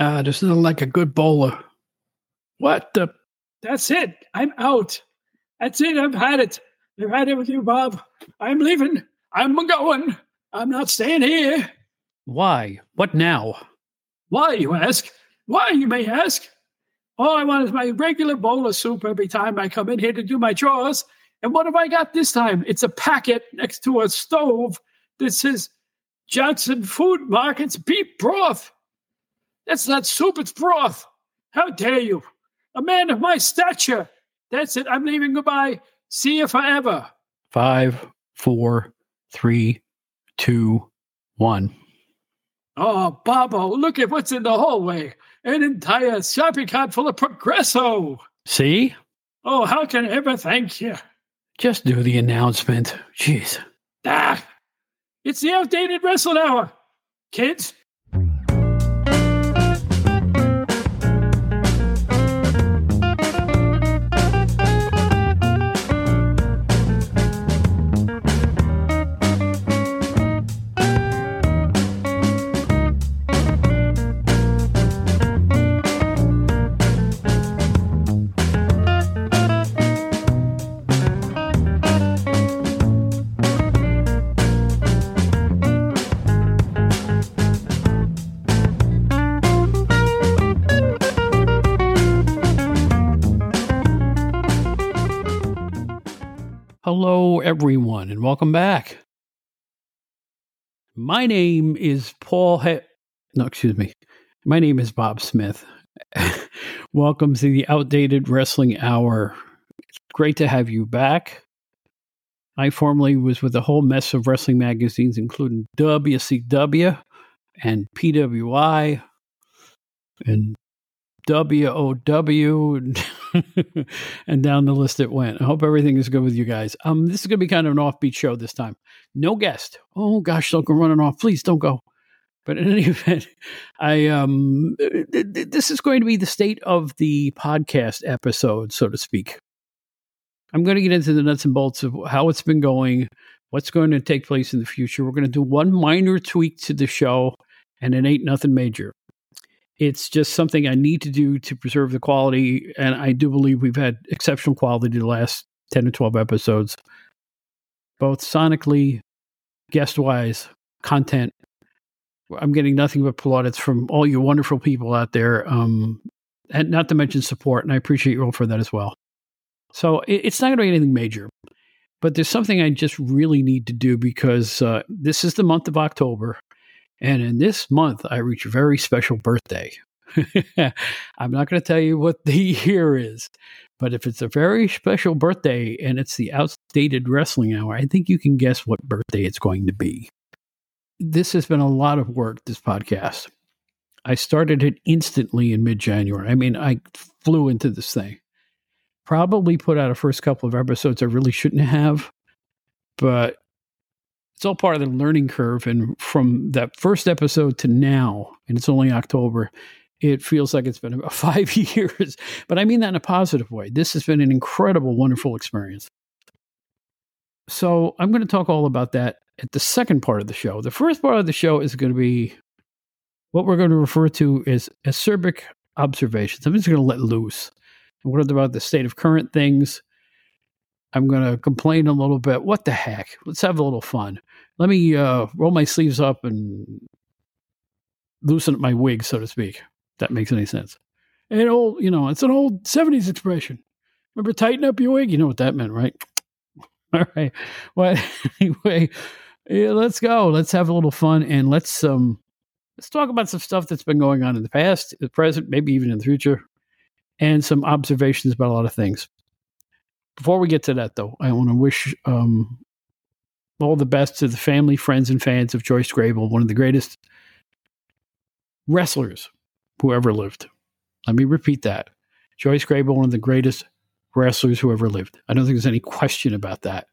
Ah, there's nothing like a good bowler. What the? That's it. I'm out. That's it. I've had it. I've had it with you, Bob. I'm leaving. I'm going. I'm not staying here. Why? What now? Why, you ask? Why, you may ask? All I want is my regular bowl of soup every time I come in here to do my chores. And what have I got this time? It's a packet next to a stove that says Johnson Food Market's beef broth. That's not soup, it's broth. How dare you? A man of my stature. That's it. I'm leaving. Goodbye. See you forever. Five, four, three, two, one. Oh, Bobo, look at what's in the hallway. An entire shopping cart full of Progresso. See? Oh, how can I ever thank you? Just do the announcement. Jeez. Ah, it's the outdated wrestling hour. Kids, Hello, everyone, and welcome back. My name is Paul. He- no, excuse me. My name is Bob Smith. welcome to the Outdated Wrestling Hour. It's great to have you back. I formerly was with a whole mess of wrestling magazines, including WCW and PWI and WOW and, down the list it went. I hope everything is good with you guys. Um, this is going to be kind of an offbeat show this time. No guest. Oh gosh, don't go running off. Please don't go. But in any event, I um, this is going to be the state of the podcast episode, so to speak. I'm going to get into the nuts and bolts of how it's been going, what's going to take place in the future. We're going to do one minor tweak to the show, and it ain't nothing major it's just something I need to do to preserve the quality. And I do believe we've had exceptional quality the last 10 to 12 episodes, both sonically, guest wise, content. I'm getting nothing but plaudits from all you wonderful people out there. Um, and not to mention support. And I appreciate you all for that as well. So it, it's not going to be anything major, but there's something I just really need to do because uh, this is the month of October. And in this month, I reach a very special birthday. I'm not going to tell you what the year is, but if it's a very special birthday and it's the outdated wrestling hour, I think you can guess what birthday it's going to be. This has been a lot of work, this podcast. I started it instantly in mid January. I mean, I flew into this thing. Probably put out a first couple of episodes I really shouldn't have, but it's all part of the learning curve. And from that first episode to now, and it's only October, it feels like it's been about five years. But I mean that in a positive way. This has been an incredible, wonderful experience. So I'm going to talk all about that at the second part of the show. The first part of the show is going to be what we're going to refer to as acerbic observations. I'm just going to let loose. What about the state of current things? I'm going to complain a little bit. What the heck? Let's have a little fun. Let me uh, roll my sleeves up and loosen up my wig, so to speak. that makes any sense. An old, you know, it's an old 70s expression. Remember tighten up your wig? You know what that meant, right? All right. Well, anyway, yeah, let's go. Let's have a little fun and let's um let's talk about some stuff that's been going on in the past, the present, maybe even in the future, and some observations about a lot of things. Before we get to that, though, I want to wish um, all the best to the family, friends, and fans of Joyce Grable, one of the greatest wrestlers who ever lived. Let me repeat that. Joyce Grable, one of the greatest wrestlers who ever lived. I don't think there's any question about that.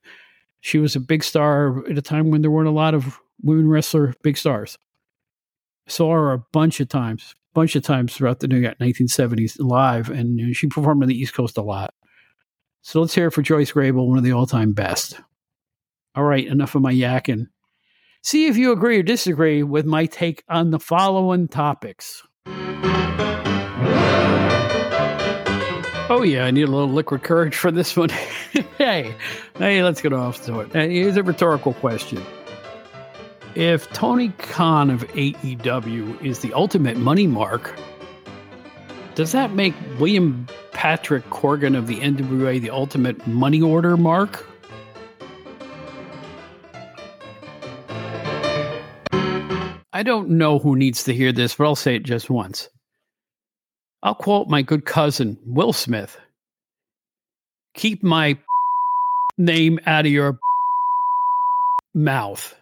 She was a big star at a time when there weren't a lot of women wrestler big stars. Saw her a bunch of times, bunch of times throughout the 1970s live, and she performed on the East Coast a lot. So let's hear it for Joyce Grable, one of the all time best. All right, enough of my yakking. See if you agree or disagree with my take on the following topics. Oh, yeah, I need a little liquid courage for this one. hey, hey, let's get off to it. Here's a rhetorical question. If Tony Khan of AEW is the ultimate money mark, does that make William Patrick Corgan of the NWA the ultimate money order mark? I don't know who needs to hear this, but I'll say it just once. I'll quote my good cousin, Will Smith Keep my name out of your mouth.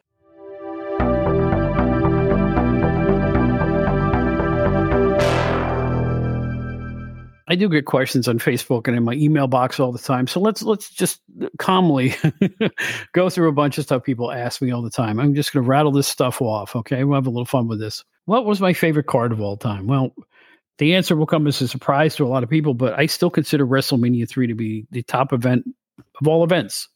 I do get questions on Facebook and in my email box all the time. So let's let's just calmly go through a bunch of stuff people ask me all the time. I'm just going to rattle this stuff off. Okay, we'll have a little fun with this. What was my favorite card of all time? Well, the answer will come as a surprise to a lot of people, but I still consider WrestleMania 3 to be the top event of all events.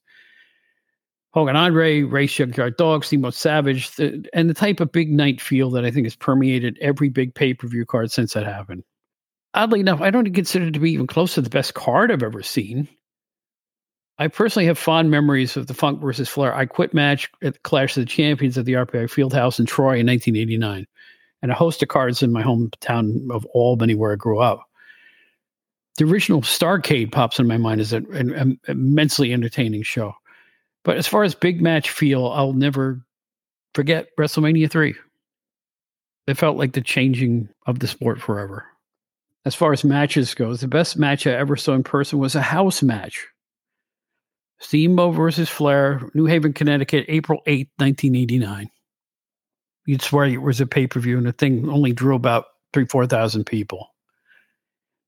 Hogan Andre, Ray Junkyard Dog, Steamboat Savage, the, and the type of big night feel that I think has permeated every big pay per view card since that happened. Oddly enough, I don't consider it to be even close to the best card I've ever seen. I personally have fond memories of the Funk versus Flair I Quit match at the Clash of the Champions at the RPI Fieldhouse in Troy in 1989 and a host of cards in my hometown of Albany, where I grew up. The original Starcade pops in my mind as an, an immensely entertaining show. But as far as big match feel, I'll never forget WrestleMania 3. It felt like the changing of the sport forever. As far as matches goes, the best match I ever saw in person was a house match. Steamboat versus Flair, New Haven, Connecticut, April 8, 1989 you'd swear it was a pay per view, and the thing only drew about three, four thousand people.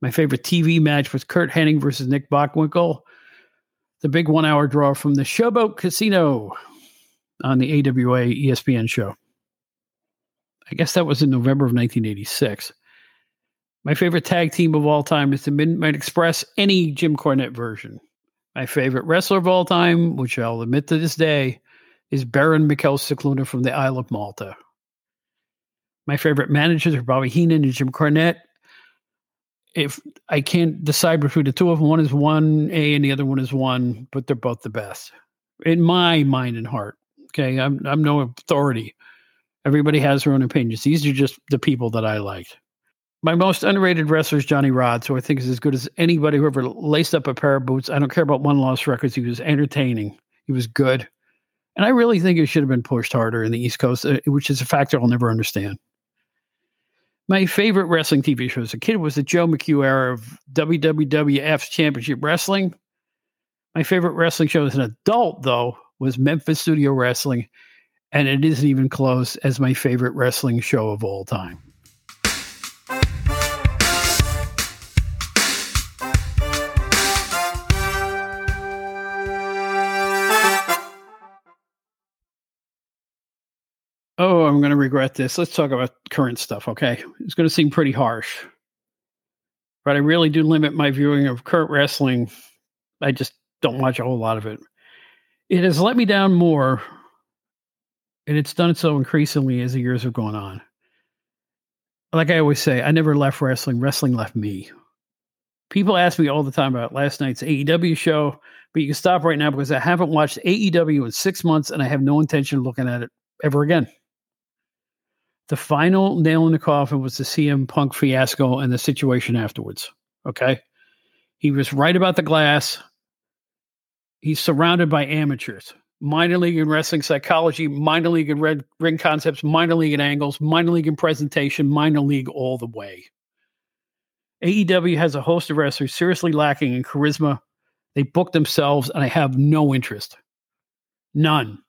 My favorite TV match was Curt Hennig versus Nick Bockwinkel, the big one hour draw from the Showboat Casino on the AWA ESPN show. I guess that was in November of 1986. My favorite tag team of all time is the Midnight Express, any Jim Cornette version. My favorite wrestler of all time, which I'll admit to this day, is Baron Mikel Scicluna from the Isle of Malta. My favorite managers are Bobby Heenan and Jim Cornette. If I can't decide between the two of them, one is one A and the other one is one, but they're both the best in my mind and heart. Okay, I'm I'm no authority. Everybody has their own opinions. These are just the people that I liked. My most underrated wrestler is Johnny Rodz, who I think is as good as anybody who ever laced up a pair of boots. I don't care about one loss records. He was entertaining. He was good. And I really think it should have been pushed harder in the East Coast, uh, which is a factor I'll never understand. My favorite wrestling TV show as a kid was the Joe McHugh era of WWF Championship Wrestling. My favorite wrestling show as an adult, though, was Memphis Studio Wrestling, and it isn't even close as my favorite wrestling show of all time. Oh, I'm going to regret this. Let's talk about current stuff, okay? It's going to seem pretty harsh. But I really do limit my viewing of current wrestling. I just don't watch a whole lot of it. It has let me down more, and it's done so increasingly as the years have gone on. Like I always say, I never left wrestling, wrestling left me. People ask me all the time about last night's AEW show, but you can stop right now because I haven't watched AEW in six months and I have no intention of looking at it ever again. The final nail in the coffin was the CM Punk fiasco and the situation afterwards. Okay. He was right about the glass. He's surrounded by amateurs. Minor league in wrestling psychology, minor league in red ring concepts, minor league in angles, minor league in presentation, minor league all the way. AEW has a host of wrestlers seriously lacking in charisma. They book themselves, and I have no interest. None.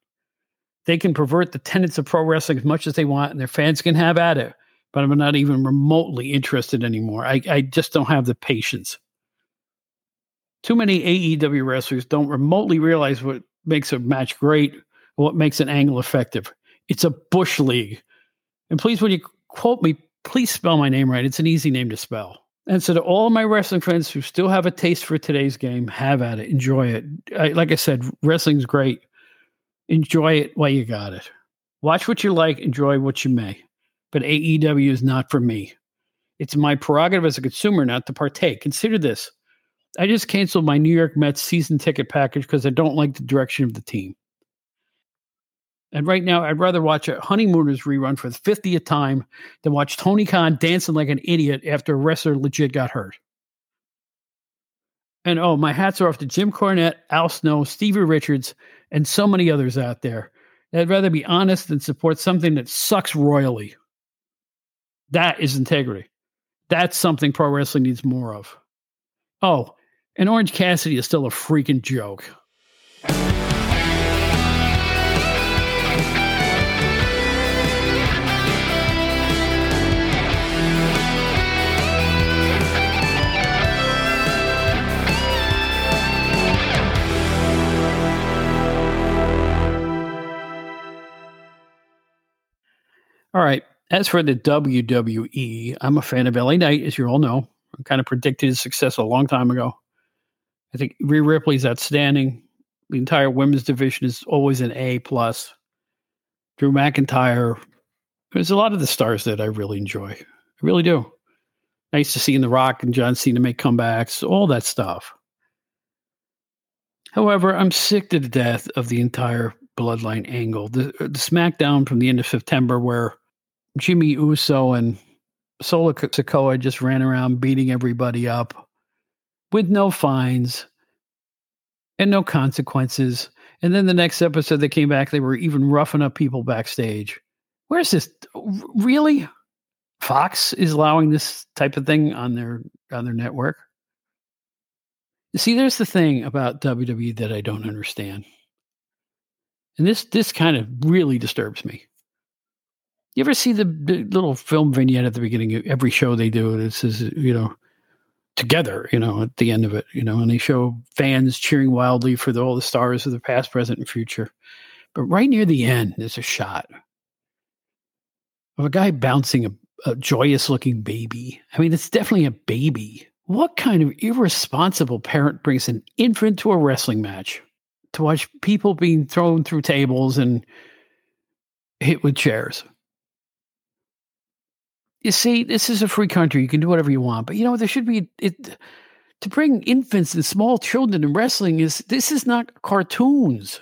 They can pervert the tenets of pro wrestling as much as they want, and their fans can have at it. But I'm not even remotely interested anymore. I, I just don't have the patience. Too many AEW wrestlers don't remotely realize what makes a match great, what makes an angle effective. It's a bush league. And please, when you quote me, please spell my name right. It's an easy name to spell. And so, to all my wrestling friends who still have a taste for today's game, have at it, enjoy it. I, like I said, wrestling's great enjoy it while you got it. Watch what you like, enjoy what you may. But AEW is not for me. It's my prerogative as a consumer not to partake. Consider this I just canceled my New York Mets season ticket package because I don't like the direction of the team. And right now, I'd rather watch a Honeymooners rerun for the 50th time than watch Tony Khan dancing like an idiot after a wrestler legit got hurt. And oh, my hats are off to Jim Cornette, Al Snow, Stevie Richards, and so many others out there. I'd rather be honest than support something that sucks royally. That is integrity. That's something pro wrestling needs more of. Oh, and Orange Cassidy is still a freaking joke. All right. As for the WWE, I'm a fan of LA Knight, as you all know. I kind of predicted his success a long time ago. I think Rhea Ripley's outstanding. The entire women's division is always an A plus. Drew McIntyre. There's a lot of the stars that I really enjoy. I really do. Nice to see in The Rock and John Cena make comebacks, all that stuff. However, I'm sick to the death of the entire bloodline angle. The, uh, the SmackDown from the end of September, where Jimmy Uso and Solo Sikoa just ran around beating everybody up with no fines and no consequences. And then the next episode they came back, they were even roughing up people backstage. Where's this? Really? Fox is allowing this type of thing on their on their network. See, there's the thing about WWE that I don't understand. And this this kind of really disturbs me. You ever see the, the, little film vignette at the beginning of every show they do? It says, you know, together, you know, at the end of it, you know, and they show fans cheering wildly for the, all the stars of the past, present, and future. But right near the end, there's a shot of a guy bouncing a, a joyous looking baby. I mean, it's definitely a baby. What kind of irresponsible parent brings an infant to a wrestling match to watch people being thrown through tables and hit with chairs? You see, this is a free country. You can do whatever you want, but you know there should be it to bring infants and small children in wrestling is this is not cartoons.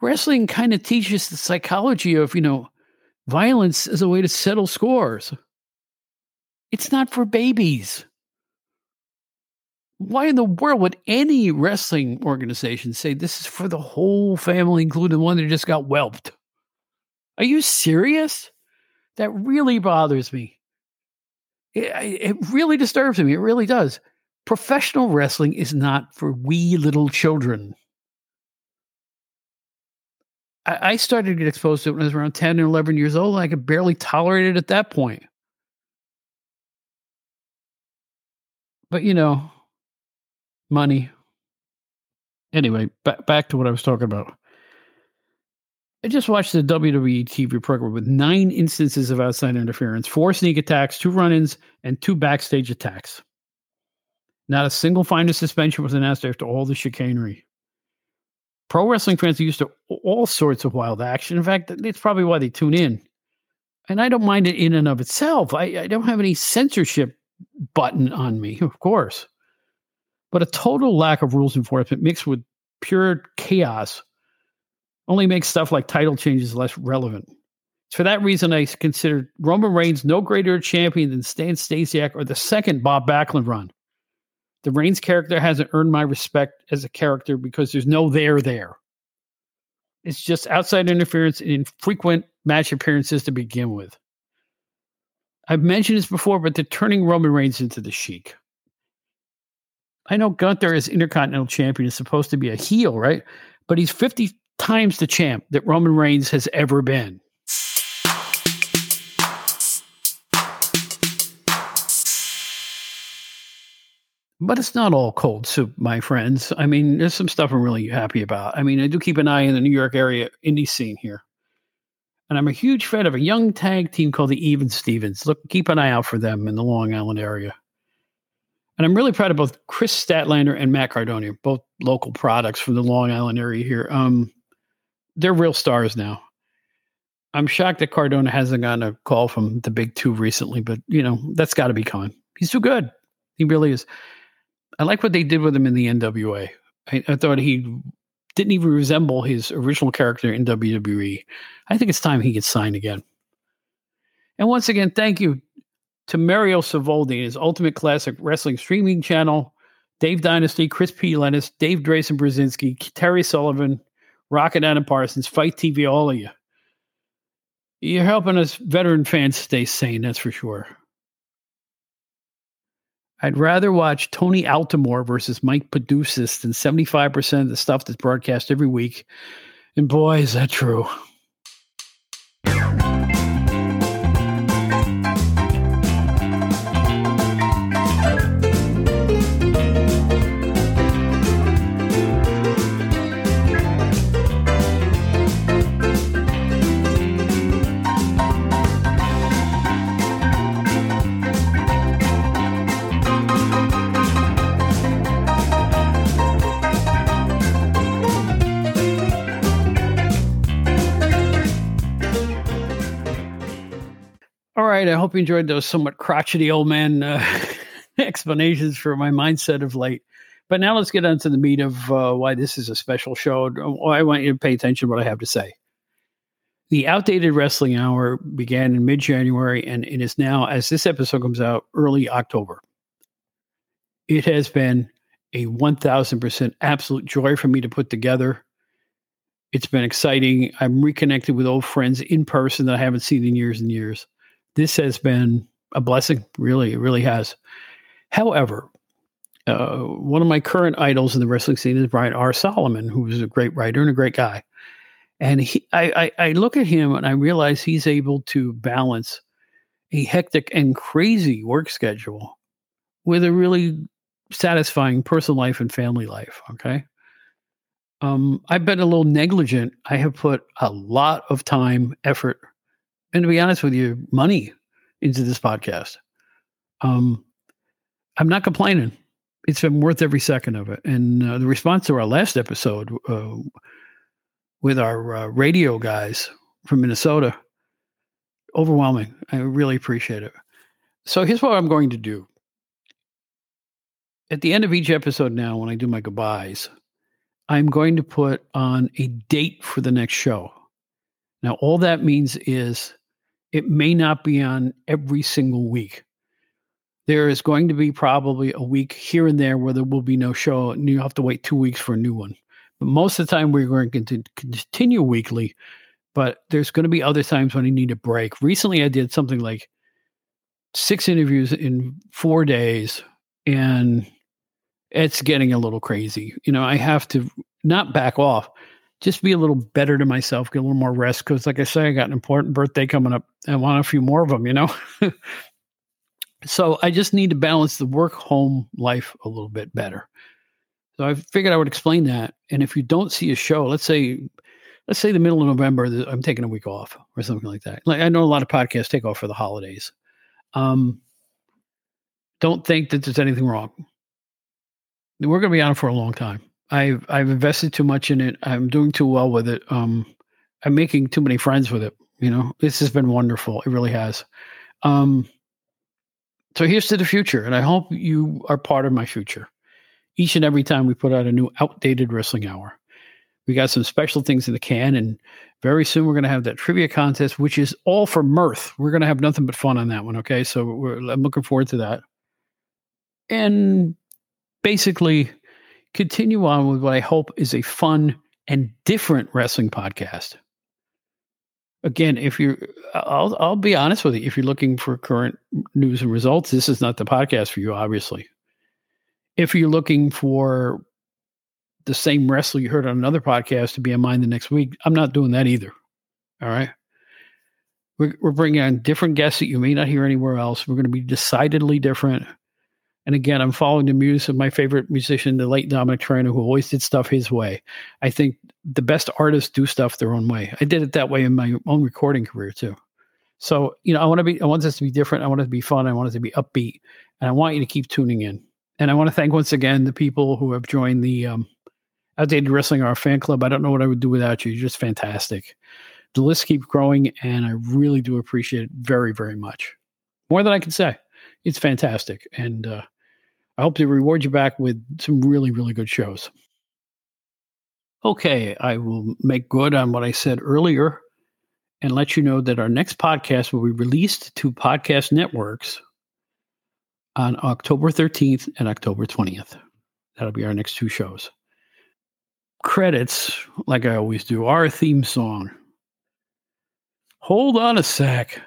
Wrestling kind of teaches the psychology of, you know, violence as a way to settle scores. It's not for babies. Why in the world would any wrestling organization say this is for the whole family, including one that just got whelped? Are you serious? That really bothers me. It, it really disturbs me. It really does. Professional wrestling is not for wee little children. I, I started to get exposed to it when I was around 10 or 11 years old, and I could barely tolerate it at that point. But, you know, money. Anyway, back, back to what I was talking about. I just watched the WWE TV program with nine instances of outside interference, four sneak attacks, two run ins, and two backstage attacks. Not a single fine or suspension was announced after all the chicanery. Pro wrestling fans are used to all sorts of wild action. In fact, that's probably why they tune in. And I don't mind it in and of itself. I, I don't have any censorship button on me, of course. But a total lack of rules enforcement mixed with pure chaos only makes stuff like title changes less relevant. For that reason, I consider Roman Reigns no greater a champion than Stan Stasiak or the second Bob Backlund run. The Reigns character hasn't earned my respect as a character because there's no there there. It's just outside interference and infrequent match appearances to begin with. I've mentioned this before, but they're turning Roman Reigns into the Sheik. I know Gunther as Intercontinental Champion is supposed to be a heel, right? But he's 50 times the champ that Roman Reigns has ever been. But it's not all cold soup, my friends. I mean, there's some stuff I'm really happy about. I mean, I do keep an eye in the New York area indie scene here. And I'm a huge fan of a young tag team called the Even Stevens. Look, keep an eye out for them in the Long Island area. And I'm really proud of both Kris Statlander and Matt Cardona, both local products from the Long Island area here. Um, they're real stars now. I'm shocked that Cardona hasn't gotten a call from the big two recently, but you know that's got to be coming. He's too good. He really is. I like what they did with him in the NWA. I, I thought he didn't even resemble his original character in WWE. I think it's time he gets signed again. And once again, thank you to Mario Savoldi and his Ultimate Classic Wrestling streaming channel, Dave Dynasty, Chris P. Lennis, Dave Drayson Brzezinski, Terry Sullivan, Rocket Adam Parsons, Fight TV, all of you. You're helping us veteran fans stay sane, that's for sure. I'd rather watch Tony Altimore versus Mike Paidousis than 75% of the stuff that's broadcast every week. And boy, is that true. Right. I hope you enjoyed those somewhat crotchety old man uh, explanations for my mindset of late. But now let's get on to the meat of uh, why this is a special show. I want you to pay attention to what I have to say. The outdated wrestling hour began in mid January and it is now, as this episode comes out, early October. It has been a 1000% absolute joy for me to put together. It's been exciting. I'm reconnected with old friends in person that I haven't seen in years and years this has been a blessing. Really, it really has. However, uh, one of my current idols in the wrestling scene is Brian R. Solomon, who is a great writer and a great guy. And he, I, I, I look at him and I realize he's able to balance a hectic and crazy work schedule with a really satisfying personal life and family life. Okay. Um, I've been a little negligent. I have put a lot of time, effort, and to be honest with you, money into this podcast. Um, I'm not complaining. It's been worth every second of it. And uh, the response to our last episode uh, with our uh, radio guys from Minnesota, overwhelming. I really appreciate it. So here's what I'm going to do. At the end of each episode now, when I do my goodbyes, I'm going to put on a date for the next show. Now, all that means is it may not be on every single week. There is going to be probably a week here and there where there will be no show, and you have to wait two weeks for a new one. But most of the time, we're going to continue weekly. But there's going to be other times when I need a break. Recently, I did something like six interviews in four days, and it's getting a little crazy. You know, I have to not back off, just be a little better to myself, get a little more rest. Because, like I say, I got an important birthday coming up. I want a few more of them, you know? so I just need to balance the work home life a little bit better. So I figured I would explain that. And if you don't see a show, let's say, let's say the middle of November, I'm taking a week off or something like that. Like I know a lot of podcasts take off for the holidays. Um, don't think that there's anything wrong. We're going to be on for a long time. I've I've invested too much in it. I'm doing too well with it. Um, I'm making too many friends with it. You know, this has been wonderful. It really has. Um, so here's to the future, and I hope you are part of my future. Each and every time we put out a new outdated wrestling hour, we got some special things in the can, and very soon we're going to have that trivia contest, which is all for mirth. We're going to have nothing but fun on that one. Okay, so I'm looking forward to that. And basically, continue on with what I hope is a fun and different wrestling podcast. Again, if you're, I'll, I'll be honest with you. If you're looking for current news and results, this is not the podcast for you, obviously. If you're looking for the same wrestler you heard on another podcast to be in mind the next week, I'm not doing that either. All right. We're, we're bringing on different guests that you may not hear anywhere else. We're going to be decidedly different. And again, I'm following the muse of my favorite musician, the late Dominic Trainer, who always did stuff his way. I think the best artists do stuff their own way. I did it that way in my own recording career too. So, you know, I want to be, I want this to be different. I want it to be fun. I want it to be upbeat. And I want you to keep tuning in. And I want to thank once again the people who have joined the um, Outdated Wrestling Hour fan club. I don't know what I would do without you. You're just fantastic. The list keeps growing, and I really do appreciate it very, very much. More than I can say it's fantastic. And uh, I hope to reward you back with some really, really good shows. Okay, I will make good on what I said earlier and let you know that our next podcast will be released to podcast networks on October 13th and October 20th. That'll be our next two shows. Credits, like I always do, our theme song. Hold on a sec.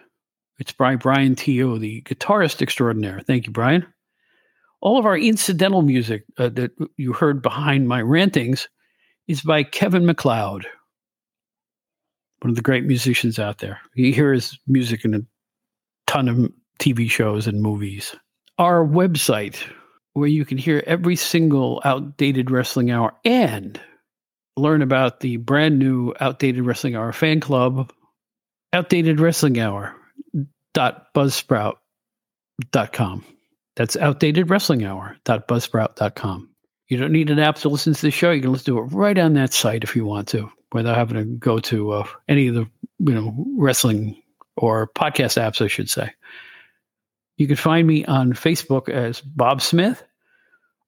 It's by Brian T.O., the guitarist extraordinaire. Thank you, Brian. All of our incidental music uh, that you heard behind my rantings is by Kevin MacLeod, one of the great musicians out there. You hear his music in a ton of TV shows and movies. Our website, where you can hear every single outdated wrestling hour and learn about the brand new outdated wrestling hour fan club, outdated wrestling wrestling hour dot buzzsprout.com. You don't need an app to listen to the show. You can listen to it right on that site if you want to, without having to go to uh, any of the you know wrestling or podcast apps, I should say. You can find me on Facebook as Bob Smith.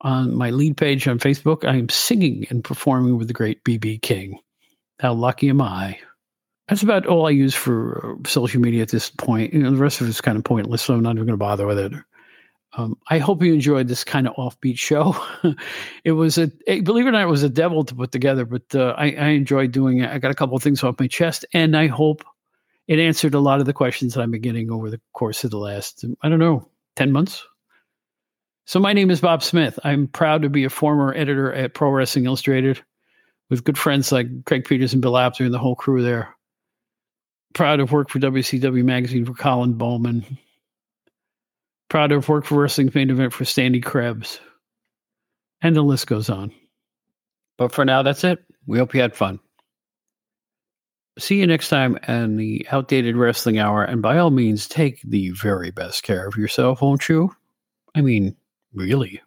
On my lead page on Facebook, I am singing and performing with the great BB King. How lucky am I? That's about all I use for uh, social media at this point. You know, the rest of it's kind of pointless, so I'm not even going to bother with it. Um, I hope you enjoyed this kind of offbeat show. it was a, believe it or not, it was a devil to put together, but uh, I, I, enjoyed doing it. I got a couple of things off my chest, and I hope it answered a lot of the questions that I've been getting over the course of the last, I don't know, 10 months. So my name is Bob Smith. I'm proud to be a former editor at Pro Wrestling Illustrated with good friends like Craig Peters and Bill Apter and the whole crew there. Proud to worked for WCW Magazine for Colin Bowman, Proud to have worked for Wrestling Main Event for Sandy Krebs. And the list goes on. But for now, that's it. We hope you had fun. See you next time on the Outdated Wrestling Hour. And by all means, take the very best care of yourself, won't you? I mean, really.